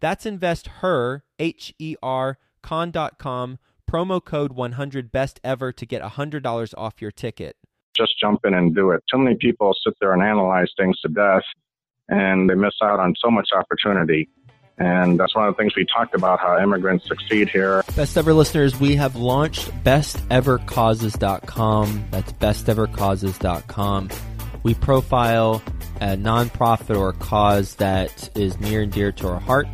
That's investher, H E R, con.com promo code 100 best ever to get $100 off your ticket. Just jump in and do it. Too many people sit there and analyze things to death and they miss out on so much opportunity. And that's one of the things we talked about how immigrants succeed here. Best ever listeners, we have launched bestevercauses.com. That's bestevercauses.com. We profile a nonprofit or a cause that is near and dear to our heart,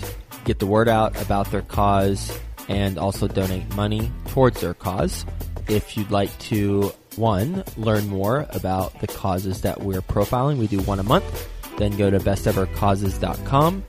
get the word out about their cause, and also donate money towards their cause. If you'd like to, one, learn more about the causes that we're profiling, we do one a month, then go to bestevercauses.com.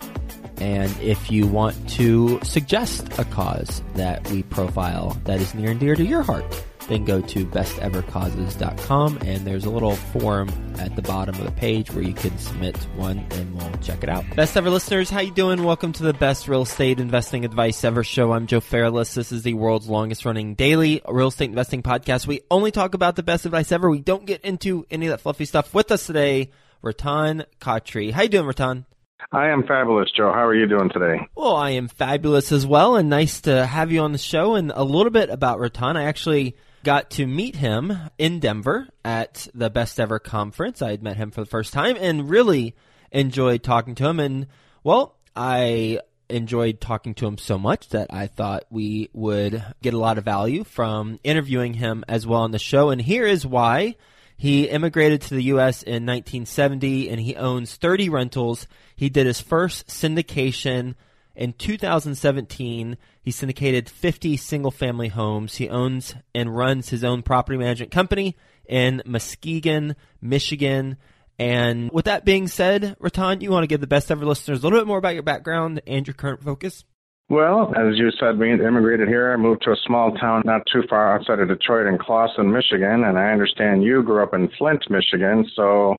And if you want to suggest a cause that we profile that is near and dear to your heart, then go to bestevercauses.com and there's a little form at the bottom of the page where you can submit one and we'll check it out. Best ever listeners, how you doing? Welcome to the best real estate investing advice ever show. I'm Joe Fairless. This is the world's longest running daily real estate investing podcast. We only talk about the best advice ever. We don't get into any of that fluffy stuff. With us today, Ratan Khatri. How you doing, Ratan? I am fabulous, Joe. How are you doing today? Well, I am fabulous as well, and nice to have you on the show. And a little bit about Ratan. I actually got to meet him in Denver at the Best Ever conference. I had met him for the first time and really enjoyed talking to him. And, well, I enjoyed talking to him so much that I thought we would get a lot of value from interviewing him as well on the show. And here is why. He immigrated to the U.S. in 1970 and he owns 30 rentals. He did his first syndication in 2017, he syndicated 50 single family homes. He owns and runs his own property management company in Muskegon, Michigan. And with that being said, Ratan, you want to give the best ever listeners a little bit more about your background and your current focus? Well, as you said, we immigrated here. I moved to a small town not too far outside of Detroit in Clawson, Michigan. And I understand you grew up in Flint, Michigan. So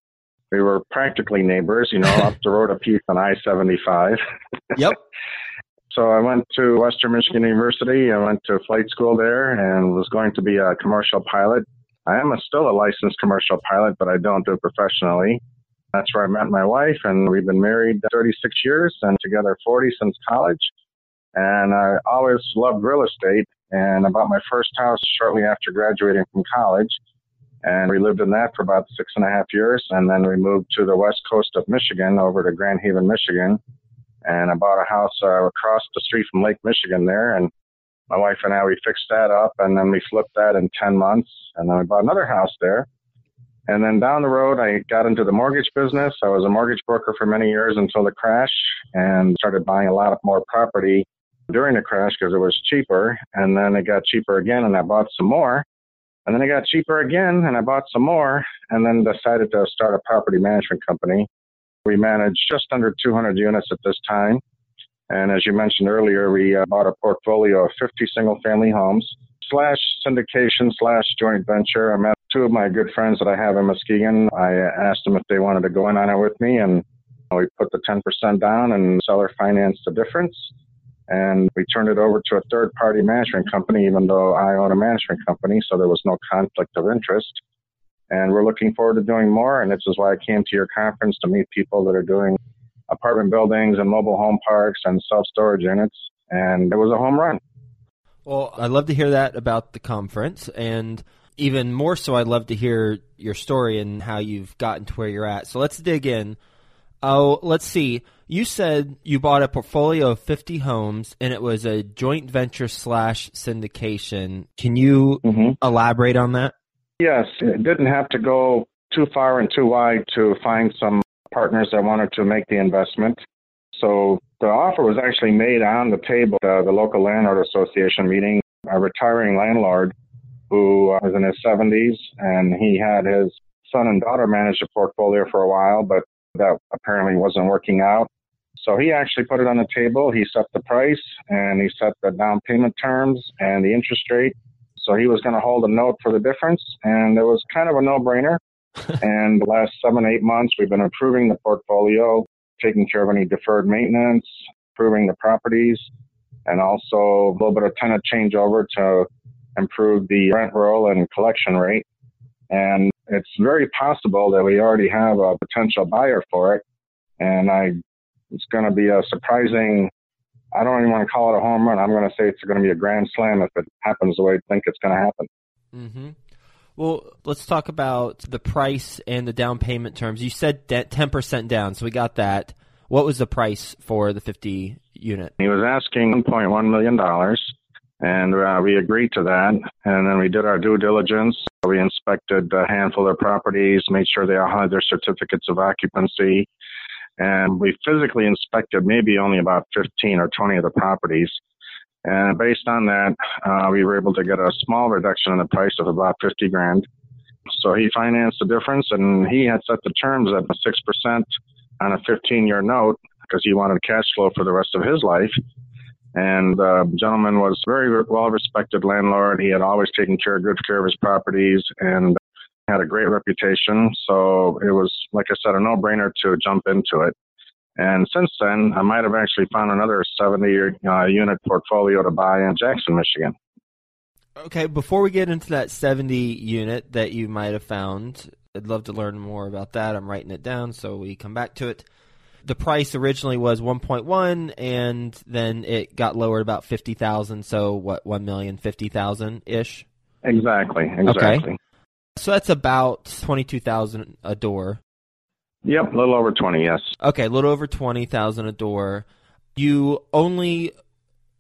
we were practically neighbors, you know, up the road a piece on I 75. Yep. so I went to Western Michigan University. I went to flight school there and was going to be a commercial pilot. I am a, still a licensed commercial pilot, but I don't do it professionally. That's where I met my wife, and we've been married 36 years and together 40 since college. And I always loved real estate. And I bought my first house shortly after graduating from college. And we lived in that for about six and a half years. And then we moved to the west coast of Michigan over to Grand Haven, Michigan. And I bought a house uh, across the street from Lake Michigan there. And my wife and I, we fixed that up and then we flipped that in 10 months. And then we bought another house there. And then down the road, I got into the mortgage business. I was a mortgage broker for many years until the crash and started buying a lot of more property during the crash because it was cheaper. And then it got cheaper again and I bought some more. And then it got cheaper again, and I bought some more, and then decided to start a property management company. We manage just under 200 units at this time. And as you mentioned earlier, we uh, bought a portfolio of 50 single family homes slash syndication slash joint venture. I met two of my good friends that I have in Muskegon. I asked them if they wanted to go in on it with me, and we put the 10% down and seller financed the difference and we turned it over to a third party management company, even though I own a management company, so there was no conflict of interest. And we're looking forward to doing more. And this is why I came to your conference to meet people that are doing apartment buildings and mobile home parks and self storage units. And it was a home run. Well, I'd love to hear that about the conference. And even more so, I'd love to hear your story and how you've gotten to where you're at. So let's dig in. Oh, let's see. You said you bought a portfolio of 50 homes and it was a joint venture slash syndication. Can you mm-hmm. elaborate on that? Yes, it didn't have to go too far and too wide to find some partners that wanted to make the investment. So the offer was actually made on the table, uh, the local landlord association meeting. A retiring landlord who was in his 70s and he had his son and daughter manage the portfolio for a while, but that apparently wasn't working out. So he actually put it on the table. He set the price and he set the down payment terms and the interest rate. So he was going to hold a note for the difference. And it was kind of a no brainer. and the last seven, eight months, we've been improving the portfolio, taking care of any deferred maintenance, improving the properties, and also a little bit of tenant changeover to improve the rent roll and collection rate. And it's very possible that we already have a potential buyer for it. And I, it's going to be a surprising, I don't even want to call it a home run. I'm going to say it's going to be a grand slam if it happens the way I think it's going to happen. Mm-hmm. Well, let's talk about the price and the down payment terms. You said 10% down, so we got that. What was the price for the 50 unit? He was asking $1.1 million, and uh, we agreed to that. And then we did our due diligence. We inspected a handful of their properties, made sure they all had their certificates of occupancy, and we physically inspected maybe only about 15 or 20 of the properties. And based on that, uh, we were able to get a small reduction in the price of about 50 grand. So he financed the difference and he had set the terms at 6% on a 15 year note because he wanted cash flow for the rest of his life. And the gentleman was very well respected landlord. He had always taken care, good care of his properties and had a great reputation. So it was, like I said, a no brainer to jump into it. And since then, I might have actually found another 70 uh, unit portfolio to buy in Jackson, Michigan. Okay, before we get into that 70 unit that you might have found, I'd love to learn more about that. I'm writing it down so we come back to it. The price originally was 1.1 and then it got lowered about 50,000, so what 1,050,000 ish? Exactly, exactly. Okay. So that's about 22,000 a door. Yep, a little over 20, yes. Okay, a little over 20,000 a door. You only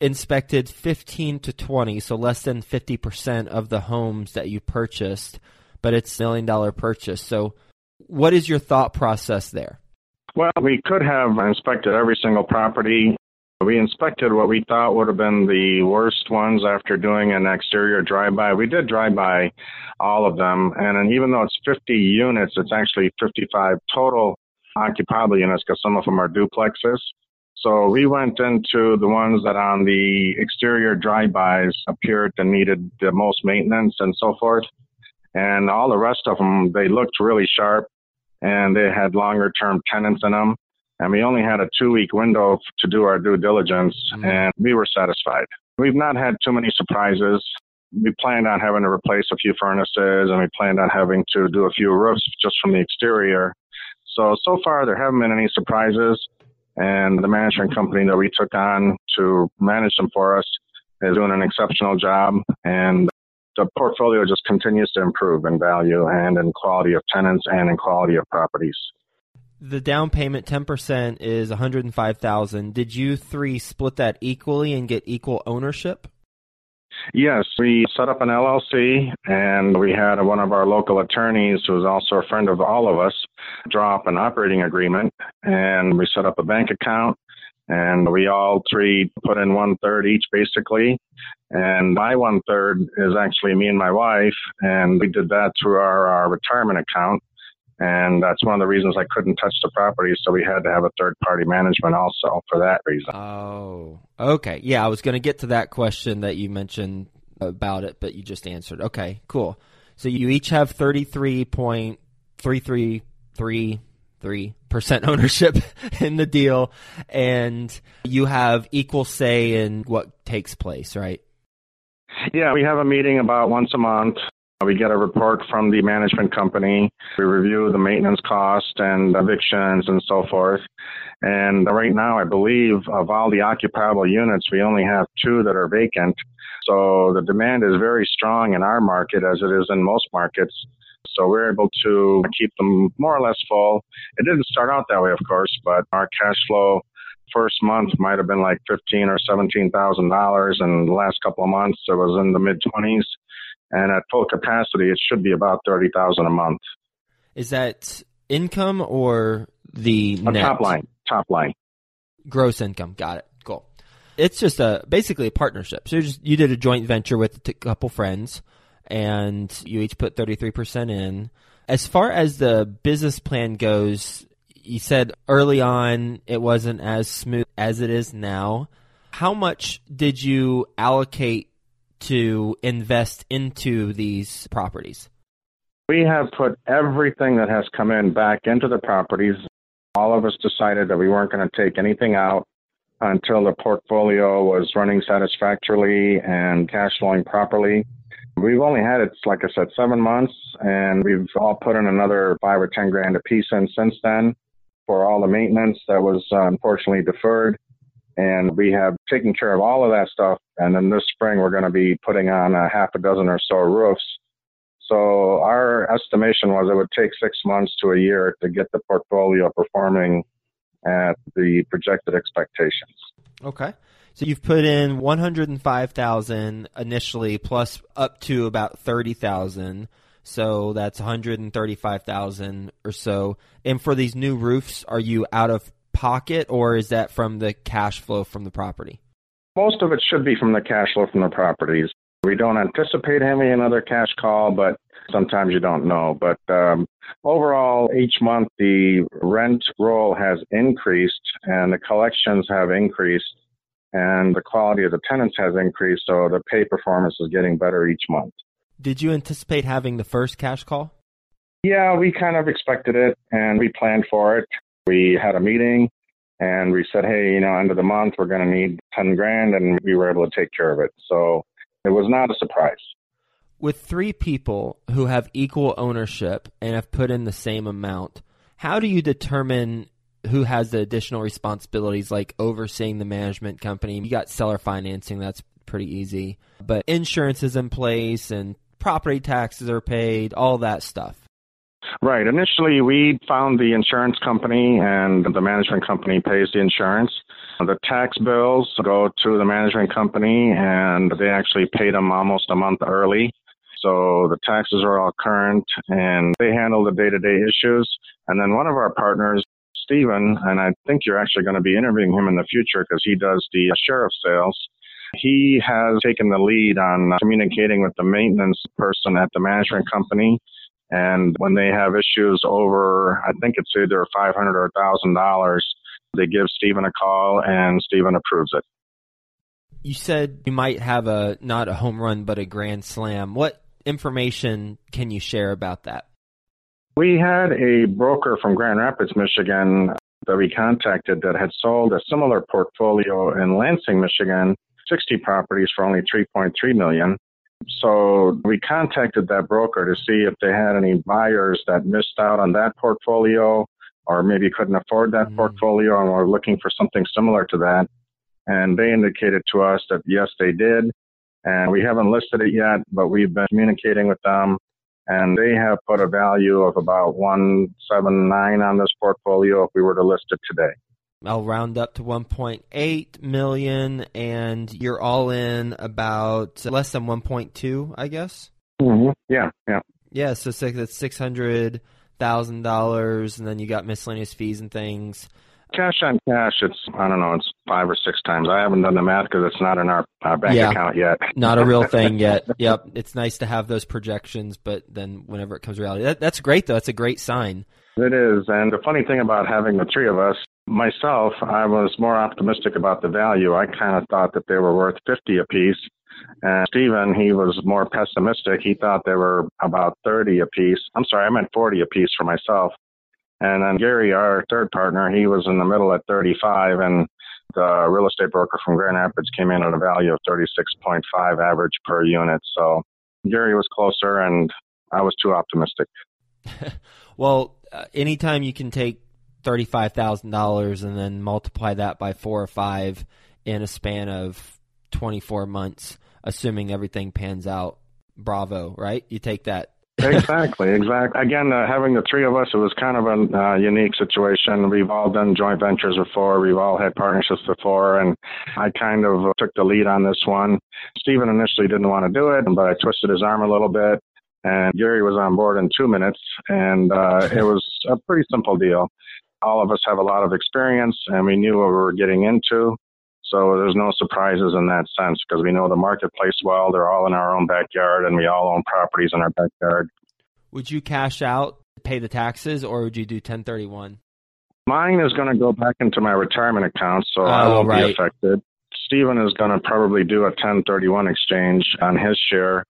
inspected 15 to 20, so less than 50% of the homes that you purchased, but it's a million dollar purchase. So what is your thought process there? Well, we could have inspected every single property we inspected what we thought would have been the worst ones after doing an exterior drive-by. We did drive-by all of them, and even though it's 50 units, it's actually 55 total occupiable units because some of them are duplexes. So we went into the ones that on the exterior drive-bys appeared to needed the most maintenance and so forth. And all the rest of them, they looked really sharp and they had longer term tenants in them and we only had a two week window to do our due diligence mm-hmm. and we were satisfied. We've not had too many surprises. We planned on having to replace a few furnaces and we planned on having to do a few roofs just from the exterior. So, so far there haven't been any surprises and the management company that we took on to manage them for us is doing an exceptional job and the portfolio just continues to improve in value and in quality of tenants and in quality of properties the down payment 10% is 105,000. Did you three split that equally and get equal ownership? Yes, we set up an LLC and we had one of our local attorneys who was also a friend of all of us draw up an operating agreement and we set up a bank account and we all three put in one third each basically. And my one third is actually me and my wife and we did that through our, our retirement account and that's one of the reasons I couldn't touch the property. So we had to have a third party management also for that reason. Oh, okay. Yeah, I was going to get to that question that you mentioned about it, but you just answered. Okay, cool. So you each have thirty three point three three three three percent ownership in the deal, and you have equal say in what takes place, right? Yeah, we have a meeting about once a month we get a report from the management company. We review the maintenance cost and evictions and so forth. And right now, I believe of all the occupiable units, we only have two that are vacant. So the demand is very strong in our market as it is in most markets. So we we're able to keep them more or less full. It didn't start out that way, of course, but our cash flow first month might have been like fifteen or seventeen thousand dollars, and the last couple of months it was in the mid twenties. And at full capacity, it should be about thirty thousand a month. Is that income or the top line? Top line. Gross income. Got it. Cool. It's just a basically a partnership. So just, you did a joint venture with a couple friends, and you each put thirty three percent in. As far as the business plan goes, you said early on it wasn't as smooth as it is now. How much did you allocate to invest into these properties? We have put everything that has come in back into the properties. All of us decided that we weren't going to take anything out until the portfolio was running satisfactorily and cash flowing properly. We've only had it, like I said, seven months, and we've all put in another five or ten grand a piece in since then for all the maintenance that was uh, unfortunately deferred. And we have taken care of all of that stuff. And then this spring, we're going to be putting on a half a dozen or so roofs. So our estimation was it would take six months to a year to get the portfolio performing at the projected expectations. Okay. So you've put in 105,000 initially plus up to about 30,000. So that's 135,000 or so. And for these new roofs, are you out of pocket or is that from the cash flow from the property? Most of it should be from the cash flow from the properties. We don't anticipate having another cash call, but sometimes you don't know. But um, overall, each month the rent roll has increased and the collections have increased and the quality of the tenants has increased. So the pay performance is getting better each month. Did you anticipate having the first cash call? Yeah, we kind of expected it and we planned for it. We had a meeting and we said, hey, you know, end of the month, we're going to need 10 grand and we were able to take care of it. So it was not a surprise. With three people who have equal ownership and have put in the same amount, how do you determine who has the additional responsibilities like overseeing the management company? You got seller financing, that's pretty easy. But insurance is in place and property taxes are paid, all that stuff. Right. Initially, we found the insurance company, and the management company pays the insurance. The tax bills go to the management company, and they actually paid them almost a month early. So the taxes are all current, and they handle the day to day issues. And then one of our partners, Stephen, and I think you're actually going to be interviewing him in the future because he does the uh, sheriff sales. He has taken the lead on uh, communicating with the maintenance person at the management company and when they have issues over, I think it's either 500 or $1,000, they give Stephen a call and Stephen approves it. You said you might have a, not a home run, but a grand slam. What information can you share about that? We had a broker from Grand Rapids, Michigan that we contacted that had sold a similar portfolio in Lansing, Michigan, 60 properties for only 3.3 million. So we contacted that broker to see if they had any buyers that missed out on that portfolio or maybe couldn't afford that mm. portfolio and were looking for something similar to that. And they indicated to us that yes, they did. And we haven't listed it yet, but we've been communicating with them and they have put a value of about 179 on this portfolio if we were to list it today. I'll round up to 1.8 million, and you're all in about less than 1.2, I guess. Mm-hmm. Yeah, yeah, yeah. So six, that's six hundred thousand dollars, and then you got miscellaneous fees and things. Cash on cash, it's I don't know, it's five or six times. I haven't done the math because it's not in our, our bank yeah, account yet. not a real thing yet. Yep, it's nice to have those projections, but then whenever it comes to reality, that, that's great though. That's a great sign. It is, and the funny thing about having the three of us, Myself, I was more optimistic about the value. I kind of thought that they were worth 50 apiece. And Stephen, he was more pessimistic. He thought they were about 30 apiece. I'm sorry, I meant 40 apiece for myself. And then Gary, our third partner, he was in the middle at 35 and the real estate broker from Grand Rapids came in at a value of 36.5 average per unit. So Gary was closer and I was too optimistic. well, uh, anytime you can take thirty-five thousand dollars and then multiply that by four or five in a span of twenty-four months, assuming everything pans out. Bravo, right? You take that exactly, exactly. Again, uh, having the three of us, it was kind of a uh, unique situation. We've all done joint ventures before. We've all had partnerships before, and I kind of took the lead on this one. Stephen initially didn't want to do it, but I twisted his arm a little bit, and Gary was on board in two minutes, and uh, it was a pretty simple deal. All of us have a lot of experience, and we knew what we were getting into. So there's no surprises in that sense because we know the marketplace well. They're all in our own backyard and we all own properties in our backyard. Would you cash out, pay the taxes, or would you do 1031? Mine is going to go back into my retirement account, so oh, I won't right. be affected. Stephen is going to probably do a 1031 exchange on his share,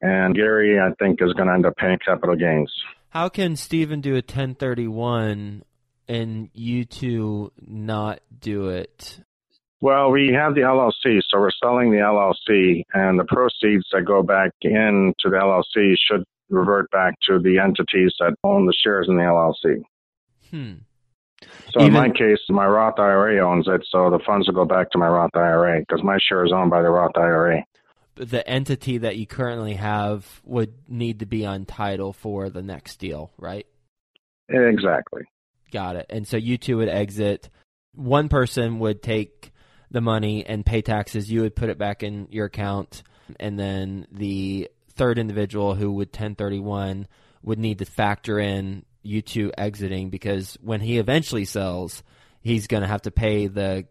and Gary, I think, is going to end up paying capital gains. How can Stephen do a 1031 and you two not do it? Well, we have the LLC, so we're selling the LLC, and the proceeds that go back into the LLC should revert back to the entities that own the shares in the LLC. Hmm. So Even, in my case, my Roth IRA owns it, so the funds will go back to my Roth IRA because my share is owned by the Roth IRA. The entity that you currently have would need to be on title for the next deal, right? Exactly. Got it. And so you two would exit. One person would take the money and pay taxes, you would put it back in your account, and then the third individual who would 1031 would need to factor in you two exiting because when he eventually sells, he's going to have to pay the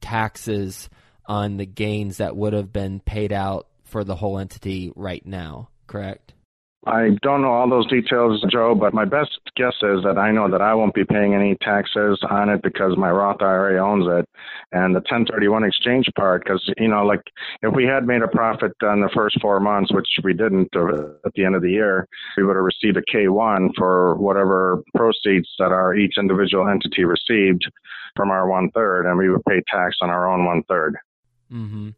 taxes on the gains that would have been paid out for the whole entity right now, correct? I don't know all those details, Joe, but my best guess is that I know that I won't be paying any taxes on it because my Roth IRA owns it. And the 1031 exchange part, because, you know, like if we had made a profit on the first four months, which we didn't uh, at the end of the year, we would have received a K1 for whatever proceeds that our each individual entity received from our one third, and we would pay tax on our own one third. Mm-hmm.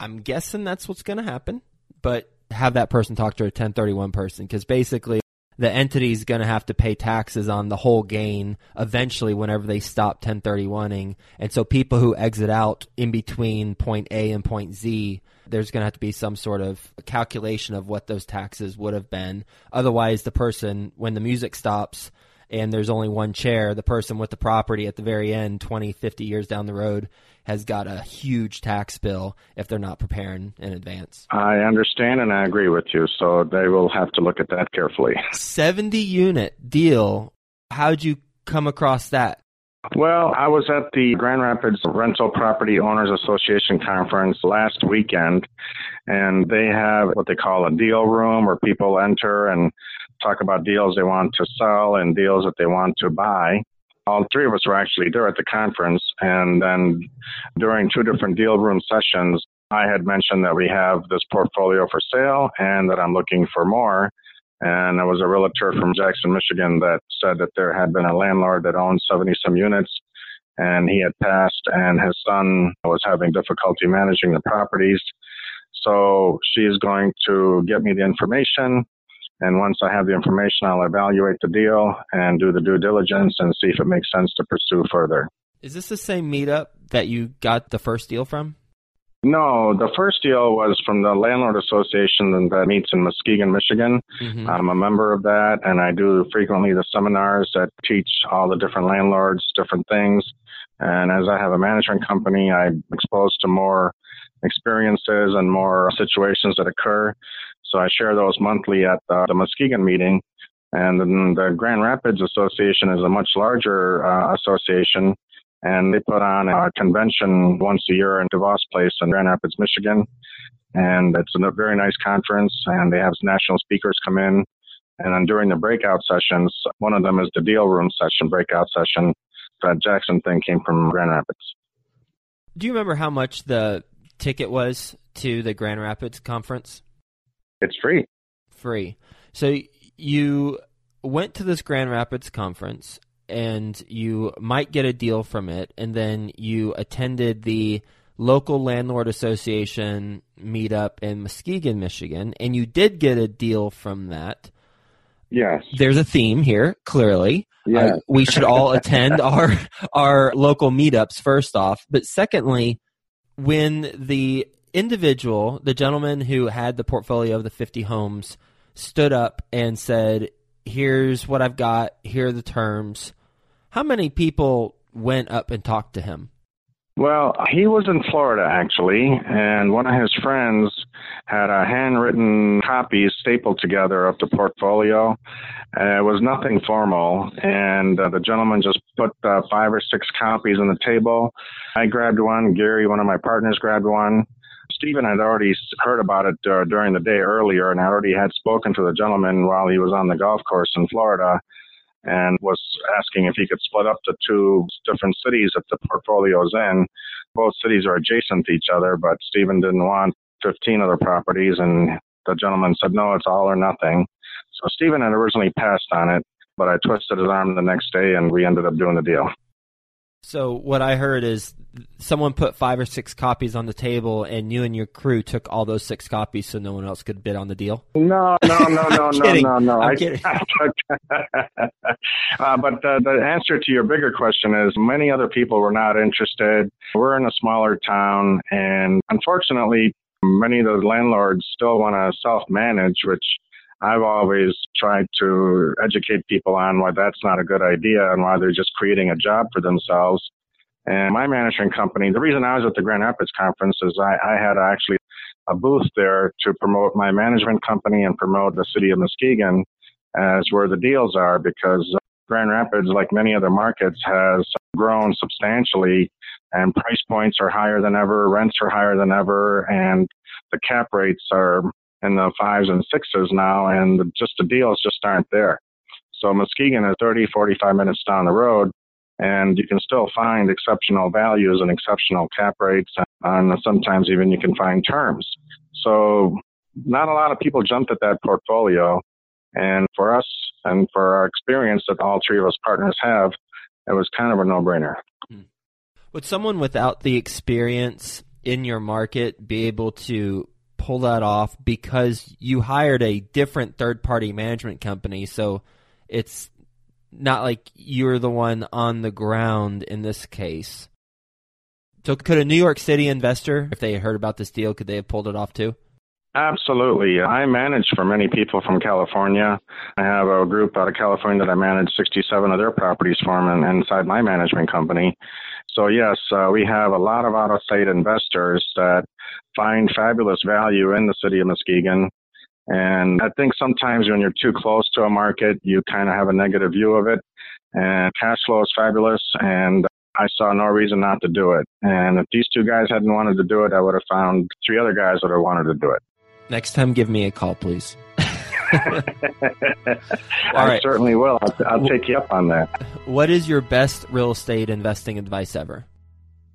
I'm guessing that's what's going to happen, but have that person talk to a 1031 person because basically the entity is going to have to pay taxes on the whole gain eventually whenever they stop 1031ing. And so people who exit out in between point A and point Z, there's going to have to be some sort of calculation of what those taxes would have been. Otherwise, the person, when the music stops, and there's only one chair, the person with the property at the very end, 20, 50 years down the road, has got a huge tax bill if they're not preparing in advance. I understand and I agree with you. So they will have to look at that carefully. 70 unit deal. How'd you come across that? Well, I was at the Grand Rapids Rental Property Owners Association conference last weekend, and they have what they call a deal room where people enter and talk about deals they want to sell and deals that they want to buy. All three of us were actually there at the conference, and then during two different deal room sessions, I had mentioned that we have this portfolio for sale and that I'm looking for more. And there was a realtor from Jackson, Michigan that said that there had been a landlord that owned 70 some units and he had passed and his son was having difficulty managing the properties. So she is going to get me the information and once I have the information, I'll evaluate the deal and do the due diligence and see if it makes sense to pursue further. Is this the same meetup that you got the first deal from? No, the first deal was from the Landlord Association that meets in Muskegon, Michigan. Mm-hmm. I'm a member of that, and I do frequently the seminars that teach all the different landlords different things. And as I have a management company, I'm exposed to more experiences and more situations that occur. So I share those monthly at the, the Muskegon meeting. And then the Grand Rapids Association is a much larger uh, association, and they put on a convention once a year in DeVos Place in Grand Rapids, Michigan. And it's a very nice conference, and they have national speakers come in. And then during the breakout sessions, one of them is the deal room session, breakout session. That Jackson thing came from Grand Rapids. Do you remember how much the ticket was to the Grand Rapids conference? It's free. Free. So you went to this Grand Rapids conference and you might get a deal from it, and then you attended the local landlord association meetup in Muskegon, Michigan, and you did get a deal from that. Yes. There's a theme here, clearly. Yeah. Uh, we should all attend our our local meetups first off, but secondly, when the individual, the gentleman who had the portfolio of the 50 homes, stood up and said, Here's what I've got, here are the terms, how many people went up and talked to him? Well, he was in Florida actually, and one of his friends had a handwritten copy stapled together of the portfolio. Uh, it was nothing formal, and uh, the gentleman just put uh, five or six copies on the table. I grabbed one. Gary, one of my partners, grabbed one. Stephen had already heard about it uh, during the day earlier, and I already had spoken to the gentleman while he was on the golf course in Florida and was asking if he could split up the two different cities that the portfolio is in. Both cities are adjacent to each other, but Stephen didn't want 15 other properties, and the gentleman said, no, it's all or nothing. So Stephen had originally passed on it, but I twisted his arm the next day, and we ended up doing the deal. So what I heard is someone put five or six copies on the table, and you and your crew took all those six copies, so no one else could bid on the deal. No, no, no, no, no, no, no. I'm I, kidding. uh, but the, the answer to your bigger question is many other people were not interested. We're in a smaller town, and unfortunately, many of the landlords still want to self-manage, which I've always tried to educate people on why that's not a good idea and why they're just creating a job for themselves. And my management company, the reason I was at the Grand Rapids conference is I, I had actually a booth there to promote my management company and promote the city of Muskegon as where the deals are because Grand Rapids, like many other markets, has grown substantially and price points are higher than ever, rents are higher than ever, and the cap rates are in the fives and sixes now, and just the deals just aren't there. So Muskegon is 30, 45 minutes down the road, and you can still find exceptional values and exceptional cap rates, and sometimes even you can find terms. So not a lot of people jumped at that portfolio, and for us and for our experience that all three of us partners have, it was kind of a no-brainer. Hmm. Would someone without the experience in your market be able to pull that off because you hired a different third party management company. So it's not like you're the one on the ground in this case. So could a New York City investor, if they heard about this deal, could they have pulled it off too? Absolutely. I manage for many people from California. I have a group out of California that I manage 67 of their properties for them inside my management company. So yes, uh, we have a lot of out-of-state investors that find fabulous value in the city of Muskegon. And I think sometimes when you're too close to a market, you kind of have a negative view of it. And cash flow is fabulous, and I saw no reason not to do it. And if these two guys hadn't wanted to do it, I would have found three other guys that would have wanted to do it. Next time, give me a call, please. I right. certainly will. I'll, I'll take you up on that. What is your best real estate investing advice ever?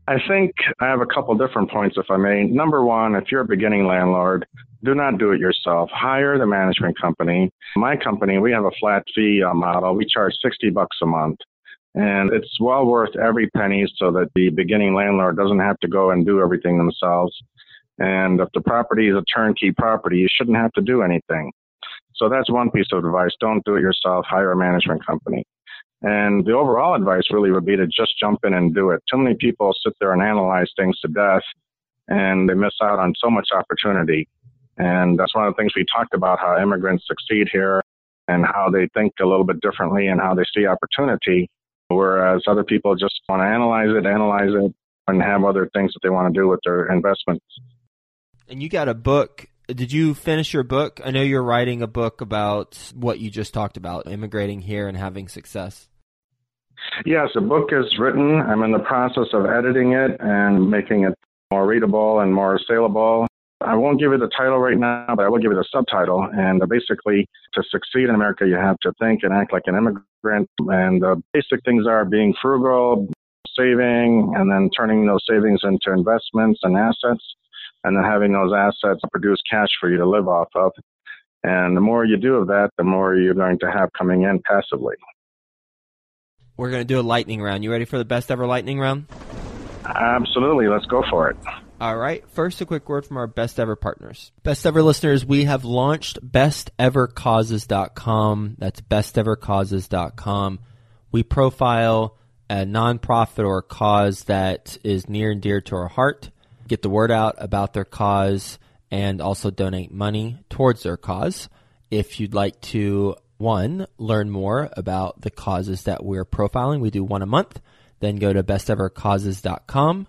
I think I have a couple different points, if I may. Number one, if you're a beginning landlord, do not do it yourself. Hire the management company. My company, we have a flat fee uh, model. We charge 60 bucks a month. And it's well worth every penny so that the beginning landlord doesn't have to go and do everything themselves. And if the property is a turnkey property, you shouldn't have to do anything. So that's one piece of advice. Don't do it yourself. Hire a management company. And the overall advice really would be to just jump in and do it. Too many people sit there and analyze things to death and they miss out on so much opportunity. And that's one of the things we talked about how immigrants succeed here and how they think a little bit differently and how they see opportunity. Whereas other people just want to analyze it, analyze it, and have other things that they want to do with their investments. And you got a book did you finish your book? I know you're writing a book about what you just talked about, immigrating here and having success. Yes, the book is written. I'm in the process of editing it and making it more readable and more saleable. I won't give you the title right now, but I will give you the subtitle. And uh, basically, to succeed in America, you have to think and act like an immigrant. And the basic things are being frugal, saving, and then turning those savings into investments and assets and then having those assets produce cash for you to live off of. And the more you do of that, the more you're going to have coming in passively. We're going to do a lightning round. You ready for the best ever lightning round? Absolutely. Let's go for it. All right. First, a quick word from our best ever partners. Best ever listeners, we have launched bestevercauses.com. That's bestevercauses.com. We profile a nonprofit or a cause that is near and dear to our heart get the word out about their cause and also donate money towards their cause. if you'd like to, one, learn more about the causes that we're profiling, we do one a month, then go to bestevercauses.com.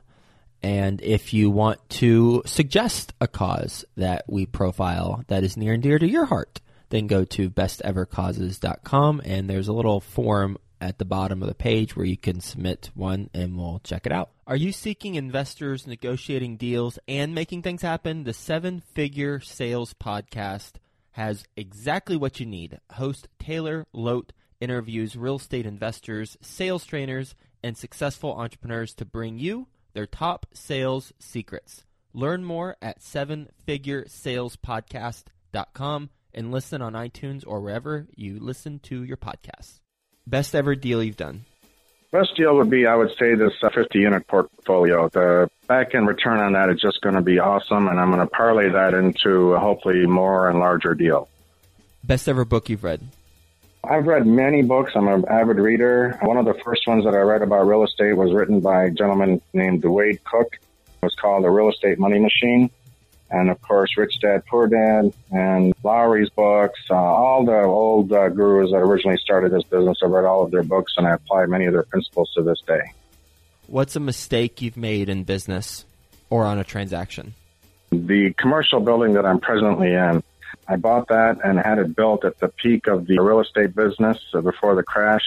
And if you want to suggest a cause that we profile that is near and dear to your heart, then go to bestevercauses.com and there's a little form at the bottom of the page where you can submit one and we'll check it out. Are you seeking investors, negotiating deals, and making things happen? The Seven Figure Sales Podcast has exactly what you need. Host Taylor Loht interviews real estate investors, sales trainers, and successful entrepreneurs to bring you their top sales secrets. Learn more at sevenfiguresalespodcast.com and listen on iTunes or wherever you listen to your podcasts. Best ever deal you've done? Best deal would be, I would say, this uh, 50 unit portfolio. The back end return on that is just going to be awesome, and I'm going to parlay that into hopefully more and larger deal. Best ever book you've read? I've read many books. I'm an avid reader. One of the first ones that I read about real estate was written by a gentleman named Wade Cook. It was called The Real Estate Money Machine and of course Rich Dad Poor Dad and Lowry's books, uh, all the old uh, gurus that originally started this business. I've read all of their books and I apply many of their principles to this day. What's a mistake you've made in business or on a transaction? The commercial building that I'm presently in, I bought that and had it built at the peak of the real estate business before the crash.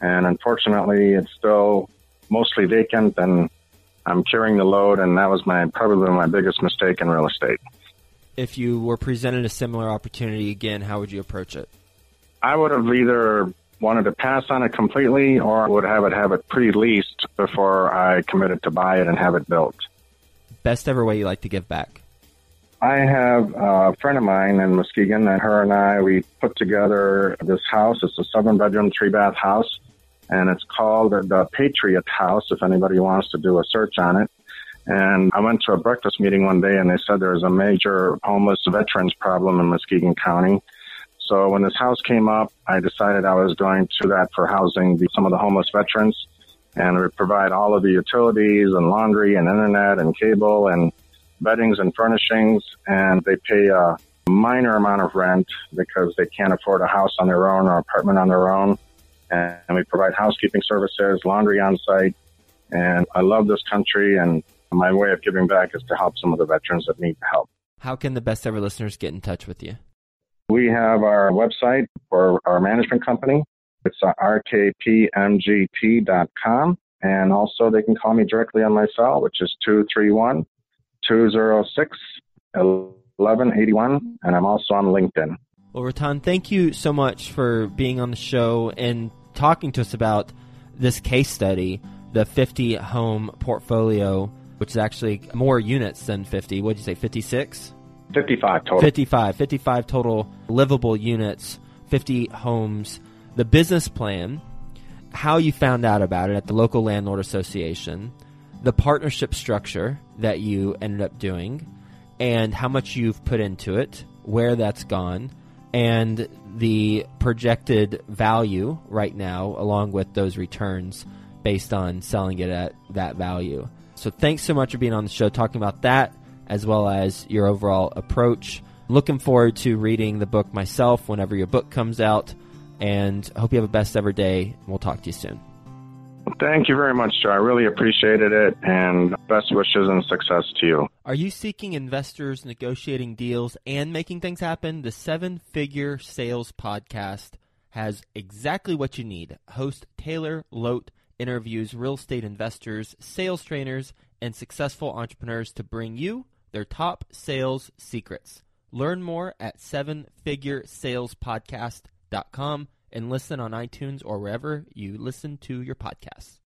And unfortunately, it's still mostly vacant and I'm carrying the load, and that was my probably my biggest mistake in real estate. If you were presented a similar opportunity again, how would you approach it? I would have either wanted to pass on it completely, or would have it have it pre-leased before I committed to buy it and have it built. Best ever way you like to give back? I have a friend of mine in Muskegon, and her and I we put together this house. It's a seven-bedroom, three-bath house and it's called the Patriot House. If anybody wants to do a search on it. And I went to a breakfast meeting one day and they said there's a major homeless veterans problem in Muskegon County. So when this house came up, I decided I was going to that for housing the, some of the homeless veterans and we provide all of the utilities and laundry and internet and cable and beddings and furnishings and they pay a minor amount of rent because they can't afford a house on their own or apartment on their own and we provide housekeeping services, laundry on site. And I love this country, and my way of giving back is to help some of the veterans that need help. How can the best ever listeners get in touch with you? We have our website for our management company. It's uh, rkpmgt.com. And also, they can call me directly on my cell, which is 231 206 1181. And I'm also on LinkedIn. Well, Ratan, thank you so much for being on the show and talking to us about this case study, the 50 home portfolio, which is actually more units than 50. What did you say, 56? 55 total. 55. 55 total livable units, 50 homes. The business plan, how you found out about it at the local landlord association, the partnership structure that you ended up doing, and how much you've put into it, where that's gone, and the projected value right now, along with those returns based on selling it at that value. So, thanks so much for being on the show, talking about that as well as your overall approach. Looking forward to reading the book myself whenever your book comes out, and I hope you have a best ever day. We'll talk to you soon. Thank you very much, Joe. I really appreciated it, and best wishes and success to you. Are you seeking investors, negotiating deals, and making things happen? The Seven Figure Sales Podcast has exactly what you need. Host Taylor Loht interviews real estate investors, sales trainers, and successful entrepreneurs to bring you their top sales secrets. Learn more at sevenfiguresalespodcast.com and listen on iTunes or wherever you listen to your podcasts.